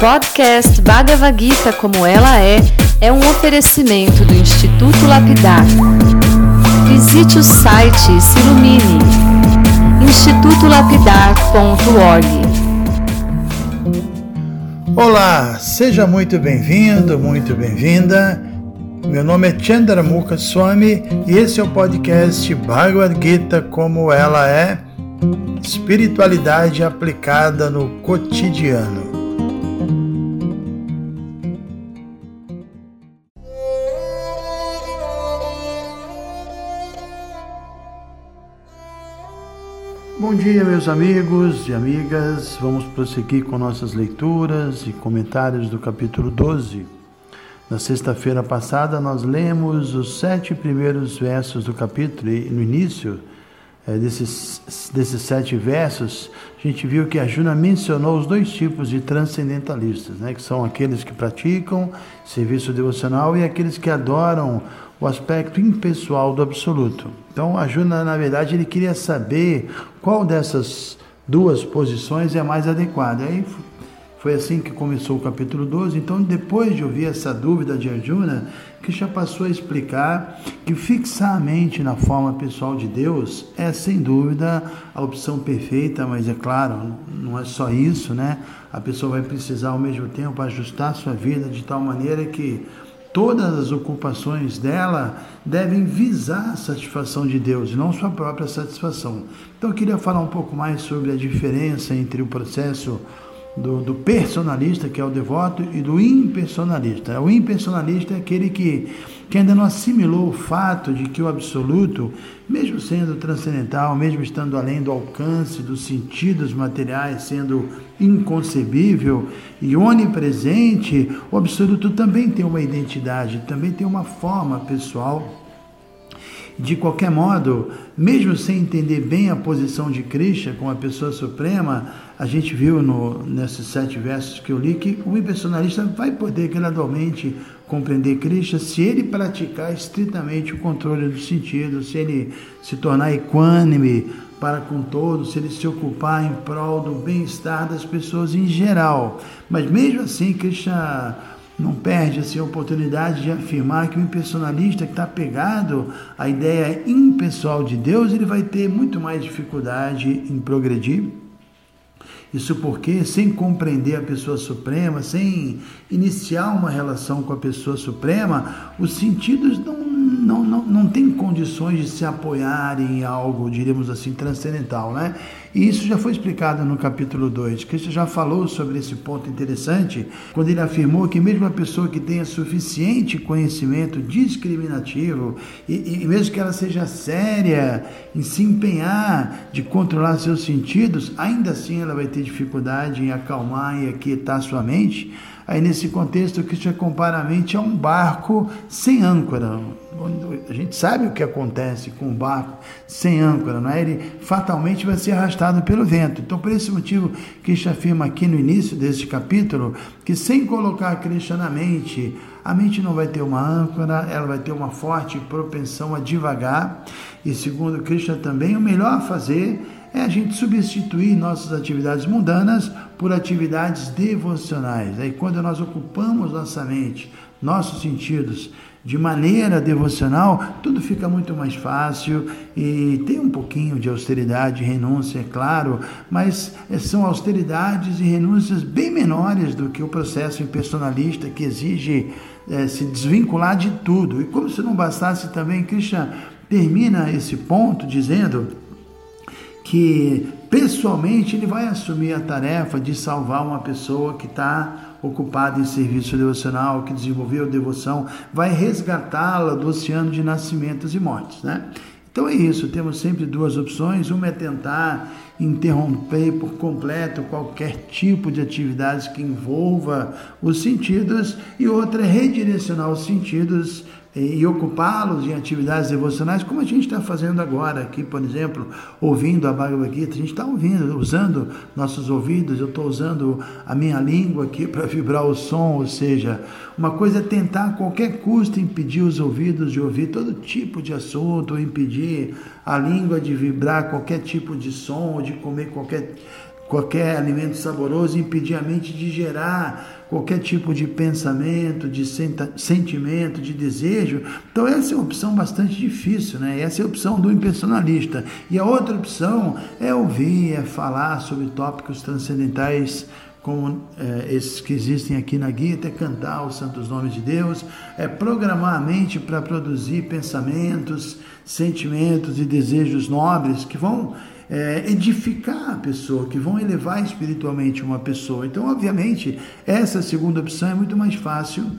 podcast Bhagavad Gita como ela é é um oferecimento do Instituto Lapidar. Visite o site e se ilumine. institutolapidar.org Olá, seja muito bem-vindo, muito bem-vinda. Meu nome é Chandramukha Swami e esse é o podcast Bhagavad Gita como ela é, espiritualidade aplicada no cotidiano. Bom dia, meus amigos e amigas. Vamos prosseguir com nossas leituras e comentários do capítulo 12. Na sexta-feira passada, nós lemos os sete primeiros versos do capítulo e no início é, desses, desses sete versos, a gente viu que a Juna mencionou os dois tipos de transcendentalistas, né, que são aqueles que praticam serviço devocional e aqueles que adoram o aspecto impessoal do absoluto. Então, a Juna, na verdade, ele queria saber qual dessas duas posições é mais adequada. Aí foi assim que começou o capítulo 12. Então, depois de ouvir essa dúvida de Arjuna, Krishna passou a explicar que fixar a mente na forma pessoal de Deus é, sem dúvida, a opção perfeita, mas é claro, não é só isso, né? A pessoa vai precisar, ao mesmo tempo, ajustar sua vida de tal maneira que todas as ocupações dela devem visar a satisfação de Deus, e não sua própria satisfação. Então eu queria falar um pouco mais sobre a diferença entre o processo do, do, personalista, que é o devoto, e do impersonalista. O impersonalista é aquele que, que ainda não assimilou o fato de que o absoluto, mesmo sendo transcendental, mesmo estando além do alcance dos sentidos materiais, sendo inconcebível e onipresente, o absoluto também tem uma identidade, também tem uma forma pessoal de qualquer modo, mesmo sem entender bem a posição de Krishna como a pessoa suprema, a gente viu no, nesses sete versos que eu li que o impersonalista vai poder gradualmente compreender Krishna se ele praticar estritamente o controle dos sentidos, se ele se tornar equânime para com todos, se ele se ocupar em prol do bem-estar das pessoas em geral. Mas mesmo assim, Krishna não perde assim, a oportunidade de afirmar que o impersonalista que está pegado à ideia impessoal de Deus, ele vai ter muito mais dificuldade em progredir. Isso porque, sem compreender a pessoa suprema, sem iniciar uma relação com a pessoa suprema, os sentidos não não, não, não tem condições de se apoiar em algo, diríamos assim, transcendental, né? E isso já foi explicado no capítulo 2. Cristo já falou sobre esse ponto interessante, quando ele afirmou que mesmo a pessoa que tenha suficiente conhecimento discriminativo, e, e mesmo que ela seja séria em se empenhar de controlar seus sentidos, ainda assim ela vai ter dificuldade em acalmar e aquietar sua mente. Aí nesse contexto, Cristo compara a mente a um barco sem âncora a gente sabe o que acontece com o barco sem âncora, não é? ele fatalmente vai ser arrastado pelo vento. Então, por esse motivo, Krishna afirma aqui no início deste capítulo que sem colocar Krishna na mente, a mente não vai ter uma âncora, ela vai ter uma forte propensão a divagar. E segundo Krishna também, o melhor a fazer é a gente substituir nossas atividades mundanas por atividades devocionais. Aí, quando nós ocupamos nossa mente, nossos sentidos, de maneira devocional, tudo fica muito mais fácil e tem um pouquinho de austeridade e renúncia, é claro, mas eh, são austeridades e renúncias bem menores do que o processo impersonalista que exige é, se desvincular de tudo. E como se não bastasse também, Krishna termina esse ponto dizendo que pessoalmente ele vai assumir a tarefa de salvar uma pessoa que está ocupado em serviço devocional, que desenvolveu devoção, vai resgatá-la do oceano de nascimentos e mortes, né? Então é isso, temos sempre duas opções. Uma é tentar interromper por completo qualquer tipo de atividades que envolva os sentidos, e outra é redirecionar os sentidos e ocupá-los em atividades devocionais, como a gente está fazendo agora aqui, por exemplo, ouvindo a Bhagavad Gita, a gente está ouvindo, usando nossos ouvidos, eu estou usando a minha língua aqui para vibrar o som, ou seja, uma coisa é tentar a qualquer custo impedir os ouvidos de ouvir todo tipo de assunto, ou impedir a língua de vibrar qualquer tipo de som, ou de comer qualquer qualquer alimento saboroso impedir a mente de gerar qualquer tipo de pensamento, de sentimento, de desejo. Então essa é uma opção bastante difícil, né? Essa é a opção do impersonalista. E a outra opção é ouvir, é falar sobre tópicos transcendentais como é, esses que existem aqui na Gita, é cantar os santos nomes de Deus, é programar a mente para produzir pensamentos, sentimentos e desejos nobres que vão é, edificar a pessoa, que vão elevar espiritualmente uma pessoa. Então, obviamente, essa segunda opção é muito mais fácil.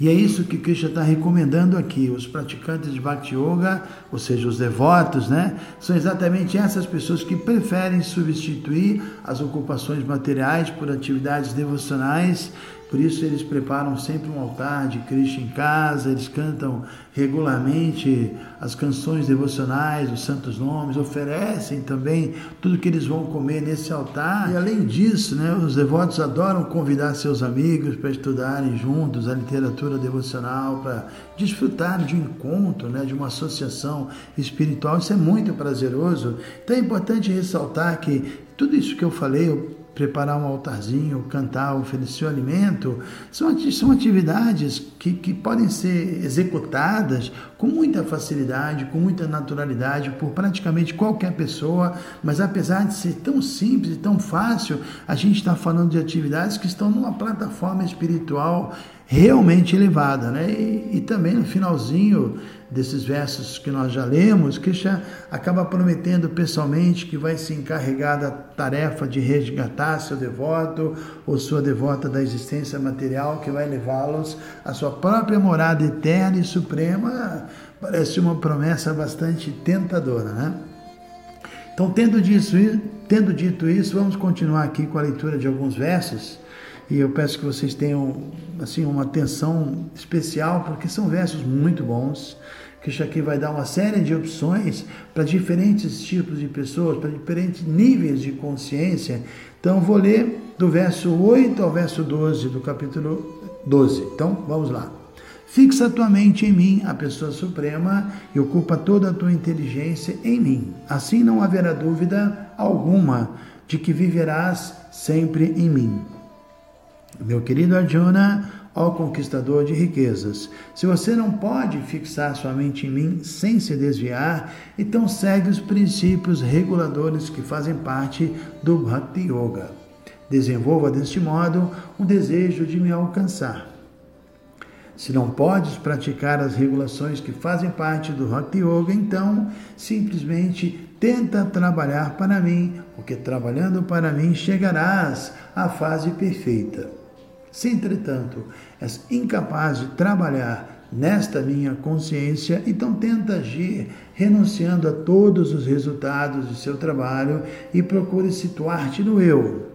E é isso que Krishna está recomendando aqui. Os praticantes de Bhakti Yoga, ou seja, os devotos, né, são exatamente essas pessoas que preferem substituir as ocupações materiais por atividades devocionais por isso eles preparam sempre um altar de Cristo em casa, eles cantam regularmente as canções devocionais, os santos nomes, oferecem também tudo que eles vão comer nesse altar. E além disso, né, os devotos adoram convidar seus amigos para estudarem juntos a literatura devocional, para desfrutar de um encontro, né, de uma associação espiritual. Isso é muito prazeroso. Então é importante ressaltar que tudo isso que eu falei, preparar um altarzinho, cantar, oferecer o alimento, são, são atividades que, que podem ser executadas com muita facilidade, com muita naturalidade por praticamente qualquer pessoa, mas apesar de ser tão simples e tão fácil, a gente está falando de atividades que estão numa plataforma espiritual realmente elevada, né? E, e, também no finalzinho desses versos que nós já lemos, Krishna acaba prometendo pessoalmente que vai se encarregar da tarefa de resgatar seu devoto ou sua devota da existência material, que vai levá-los à sua própria morada eterna e suprema. Parece uma promessa bastante tentadora, né? Então, tendo, disso, tendo dito isso, vamos continuar aqui com a leitura de alguns versos e eu peço que vocês tenham assim uma atenção especial porque são versos muito bons. Que isso aqui vai dar uma série de opções para diferentes tipos de pessoas, para diferentes níveis de consciência. Então vou ler do verso 8 ao verso 12 do capítulo 12. Então vamos lá. Fixa tua mente em mim, a pessoa suprema, e ocupa toda a tua inteligência em mim. Assim não haverá dúvida alguma de que viverás sempre em mim. Meu querido Arjuna, ó conquistador de riquezas, se você não pode fixar sua mente em mim sem se desviar, então segue os princípios reguladores que fazem parte do Bhakti Yoga. Desenvolva deste modo um desejo de me alcançar. Se não podes praticar as regulações que fazem parte do Bhakti Yoga, então simplesmente tenta trabalhar para mim, porque trabalhando para mim chegarás à fase perfeita. Se, entretanto, és incapaz de trabalhar nesta minha consciência, então tenta agir renunciando a todos os resultados de seu trabalho e procure situar-te no eu.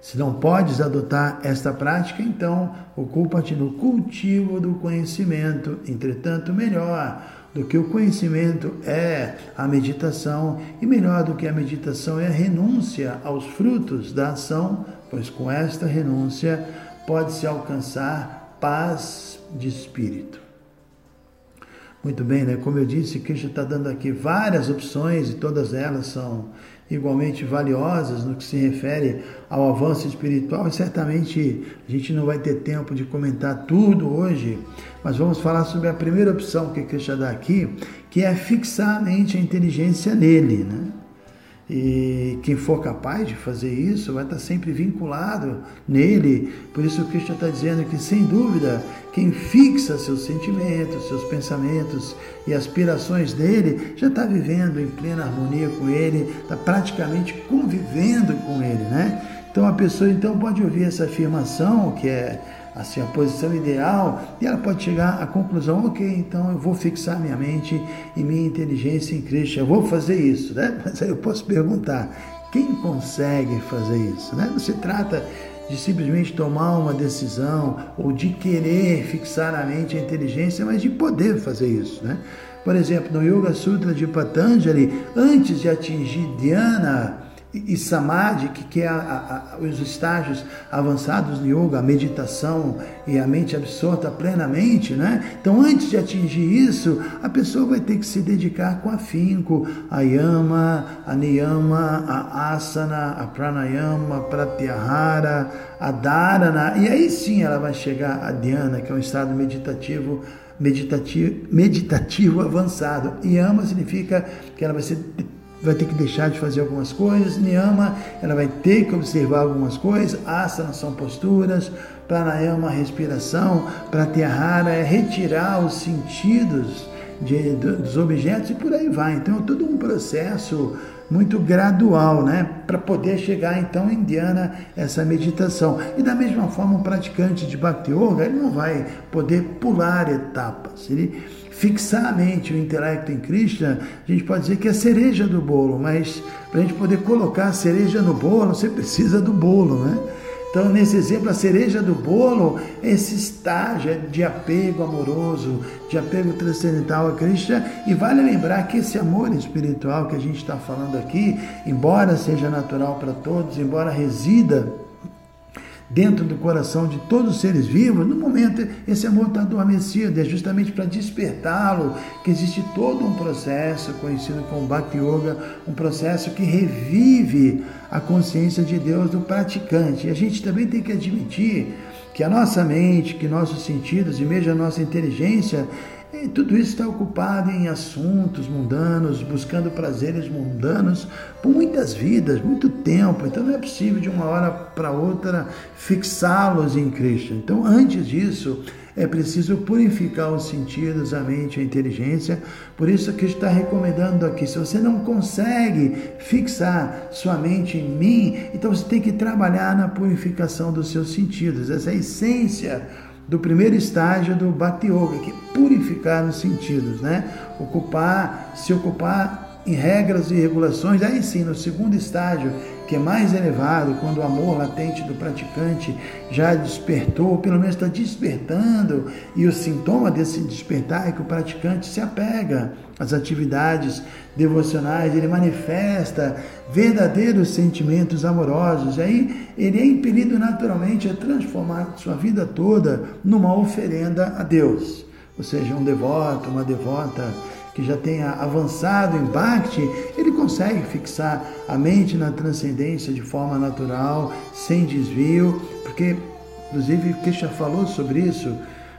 Se não podes adotar esta prática, então ocupa-te no cultivo do conhecimento. Entretanto, melhor do que o conhecimento é a meditação, e melhor do que a meditação é a renúncia aos frutos da ação pois com esta renúncia pode-se alcançar paz de espírito. Muito bem, né? Como eu disse, Krishna está dando aqui várias opções e todas elas são igualmente valiosas no que se refere ao avanço espiritual e certamente a gente não vai ter tempo de comentar tudo hoje, mas vamos falar sobre a primeira opção que Krishna dá aqui, que é fixar a mente, a inteligência nele, né? E quem for capaz de fazer isso vai estar sempre vinculado nele. Por isso o Cristo está dizendo que, sem dúvida, quem fixa seus sentimentos, seus pensamentos e aspirações dele já está vivendo em plena harmonia com ele, está praticamente convivendo com ele, né? Então a pessoa então pode ouvir essa afirmação que é assim, a posição ideal, e ela pode chegar à conclusão, ok, então eu vou fixar minha mente e minha inteligência em Cristo, eu vou fazer isso, né? Mas aí eu posso perguntar, quem consegue fazer isso? Né? Não se trata de simplesmente tomar uma decisão ou de querer fixar a mente a inteligência, mas de poder fazer isso, né? Por exemplo, no Yoga Sutra de Patanjali, antes de atingir Dhyana, e samadhi, que, é a, a, os estágios avançados do yoga, a meditação e a mente absorta plenamente, né? Então, antes de atingir isso, a pessoa vai ter que se dedicar com afinco a yama, a niyama, a asana, a pranayama, a pratyahara, a dharana, e aí sim ela vai chegar a dhyana, que é um estado meditativo meditativo, meditativo avançado. Yama significa que ela vai ser vai ter que deixar de fazer algumas coisas, niyama, ela vai ter que observar algumas coisas, asana são posturas, pranayama, respiração, pratyahara é retirar os sentidos de, dos objetos e por aí vai. Então é todo um processo muito gradual, né, para poder chegar então em dhyana essa meditação. E da mesma forma, um praticante de Bhakti Yoga, ele não vai poder pular etapas. Ele fixar a mente, o intelecto em Krishna, a gente pode dizer que é a cereja do bolo, mas para a gente poder colocar a cereja no bolo, você precisa do bolo, né? Então, nesse exemplo, a cereja do bolo é esse estágio de apego amoroso, de apego transcendental a Krishna. E vale lembrar que esse amor espiritual que a gente está falando aqui, embora seja natural para todos, embora resida dentro do coração de todos os seres vivos, no momento esse amor está adormecido, é justamente para despertá-lo que existe todo um processo conhecido como Bhakti Yoga, um processo que revive a consciência de Deus do praticante. E a gente também tem que admitir que a nossa mente, que nossos sentidos e mesmo a nossa inteligência e tudo isso está ocupado em assuntos mundanos, buscando prazeres mundanos por muitas vidas, muito tempo. Então não é possível de uma hora para outra fixá-los em Cristo. Então, antes disso, é preciso purificar os sentidos, a mente, a inteligência. Por isso que está recomendando aqui, se você não consegue fixar sua mente em mim, então você tem que trabalhar na purificação dos seus sentidos. Essa é a essência do primeiro estágio do Bhakti Yoga, que é purificar os sentidos, né? Ocupar, se ocupar em regras e regulações, aí sim, no segundo estágio, que é mais elevado, quando o amor latente do praticante já despertou, pelo menos está despertando, e o sintoma desse despertar é que o praticante se apega às atividades devocionais, ele manifesta verdadeiros sentimentos amorosos, e aí ele é impelido naturalmente a transformar sua vida toda numa oferenda a Deus, ou seja, um devoto, uma devota que já tenha avançado em Bhakti, ele consegue fixar a mente na transcendência de forma natural, sem desvio, porque, inclusive, Krishna falou sobre isso.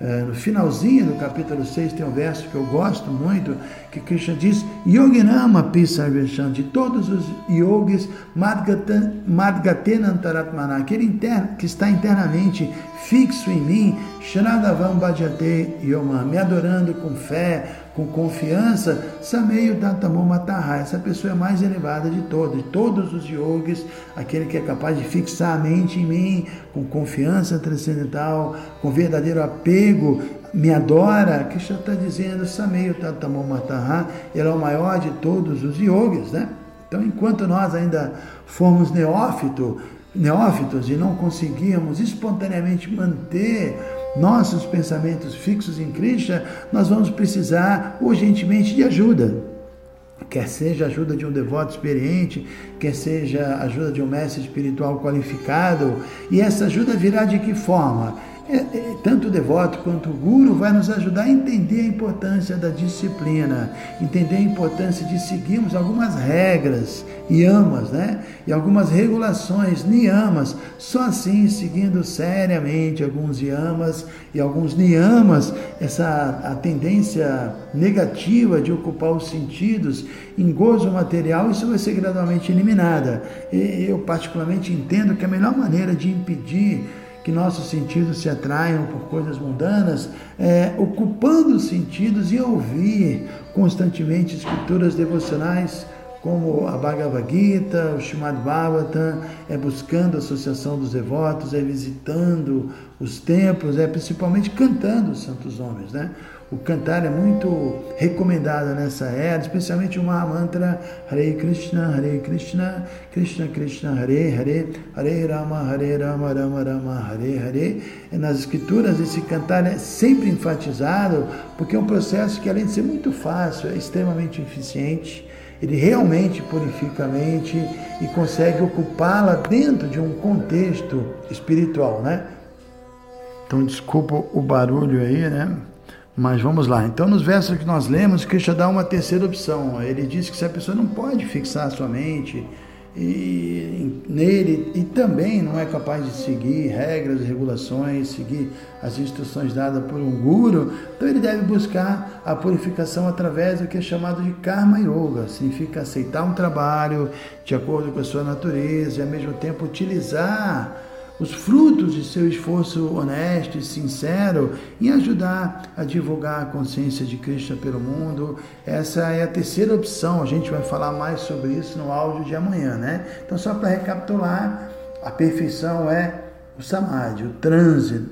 É, no finalzinho do capítulo 6 tem um verso que eu gosto muito, que Krishna diz, Yoginama Pisarveshan, de todos os yogis, Madgatenantaratmana, aquele que está internamente fixo em mim, Shradavam Bhajate Yoma, me adorando com fé, com confiança, Sameio Datamon Mataha, essa pessoa é a mais elevada de todos, de todos os yogis, aquele que é capaz de fixar a mente em mim, com confiança transcendental, com verdadeiro apego, me adora, já está dizendo, Sameio Datamon Mataha, ele é o maior de todos os yogis, né? Então, enquanto nós ainda formos neófito, neófitos e não conseguíamos espontaneamente manter nossos pensamentos fixos em Krishna, nós vamos precisar urgentemente de ajuda. Quer seja ajuda de um devoto experiente, quer seja ajuda de um mestre espiritual qualificado, e essa ajuda virá de que forma? É, é, tanto o devoto quanto o guru vai nos ajudar a entender a importância da disciplina, entender a importância de seguirmos algumas regras, yamas, né? E algumas regulações, niyamas. Só assim, seguindo seriamente alguns yamas e alguns niyamas, essa a tendência negativa de ocupar os sentidos em gozo material, isso vai ser gradualmente eliminada. E eu particularmente entendo que a melhor maneira de impedir que nossos sentidos se atraiam por coisas mundanas, é, ocupando os sentidos e ouvir constantemente escrituras devocionais como a Bhagavad Gita, o Srimad Bhagavatam, é buscando a associação dos devotos, é visitando os templos, é principalmente cantando os santos homens, né? O cantar é muito recomendado nessa era, especialmente o Mahamantra Hare Krishna, Hare Krishna, Krishna Krishna, Hare Hare, Hare Rama, Hare Rama, Rama Rama, Hare Hare. Nas escrituras esse cantar é sempre enfatizado, porque é um processo que além de ser muito fácil, é extremamente eficiente. Ele realmente purifica a mente e consegue ocupá-la dentro de um contexto espiritual, né? Então, desculpa o barulho aí, né? Mas vamos lá. Então, nos versos que nós lemos, Cristo dá uma terceira opção. Ele diz que se a pessoa não pode fixar a sua mente e, nele e também não é capaz de seguir regras e regulações, seguir as instruções dadas por um guru, então ele deve buscar a purificação através do que é chamado de karma yoga. Significa aceitar um trabalho de acordo com a sua natureza e ao mesmo tempo utilizar os frutos de seu esforço honesto e sincero em ajudar a divulgar a consciência de Cristo pelo mundo. Essa é a terceira opção. A gente vai falar mais sobre isso no áudio de amanhã, né? Então, só para recapitular, a perfeição é o samadhi, o transe,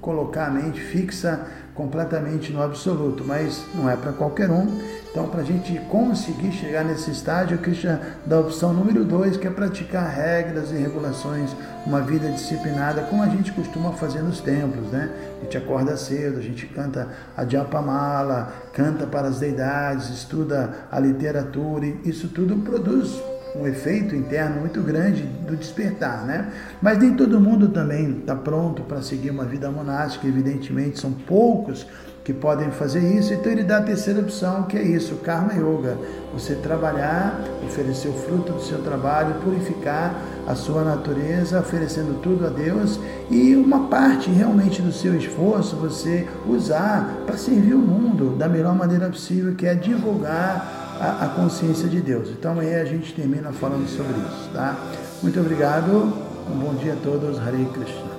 colocar a mente fixa completamente no absoluto, mas não é para qualquer um. Então, para a gente conseguir chegar nesse estágio, Krishna dá a opção número dois, que é praticar regras e regulações, uma vida disciplinada, como a gente costuma fazer nos templos, né? A gente acorda cedo, a gente canta a Japamala, canta para as deidades, estuda a literatura, e isso tudo produz um efeito interno muito grande do despertar, né? Mas nem todo mundo também está pronto para seguir uma vida monástica, evidentemente são poucos que podem fazer isso, então ele dá a terceira opção, que é isso, Karma Yoga. Você trabalhar, oferecer o fruto do seu trabalho, purificar a sua natureza, oferecendo tudo a Deus e uma parte realmente do seu esforço você usar para servir o mundo da melhor maneira possível, que é divulgar a, a consciência de Deus. Então amanhã a gente termina falando sobre isso, tá? Muito obrigado, um bom dia a todos, Hare Krishna.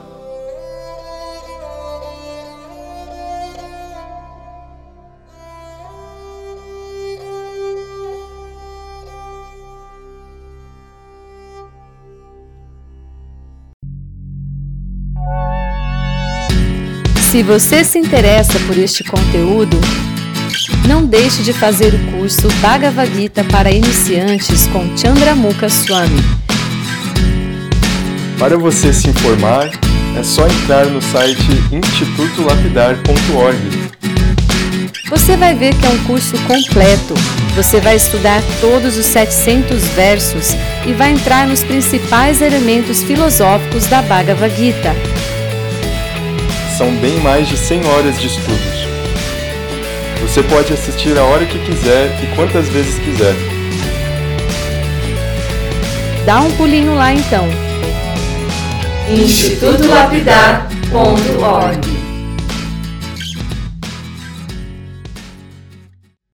Se você se interessa por este conteúdo, não deixe de fazer o curso Bhagavad Gita para iniciantes com Chandramukha Swami. Para você se informar, é só entrar no site institutolapidar.org. Você vai ver que é um curso completo. Você vai estudar todos os 700 versos e vai entrar nos principais elementos filosóficos da Bhagavad Gita. São bem mais de 100 horas de estudos. Você pode assistir a hora que quiser e quantas vezes quiser. Dá um pulinho lá então. institutolapidar.org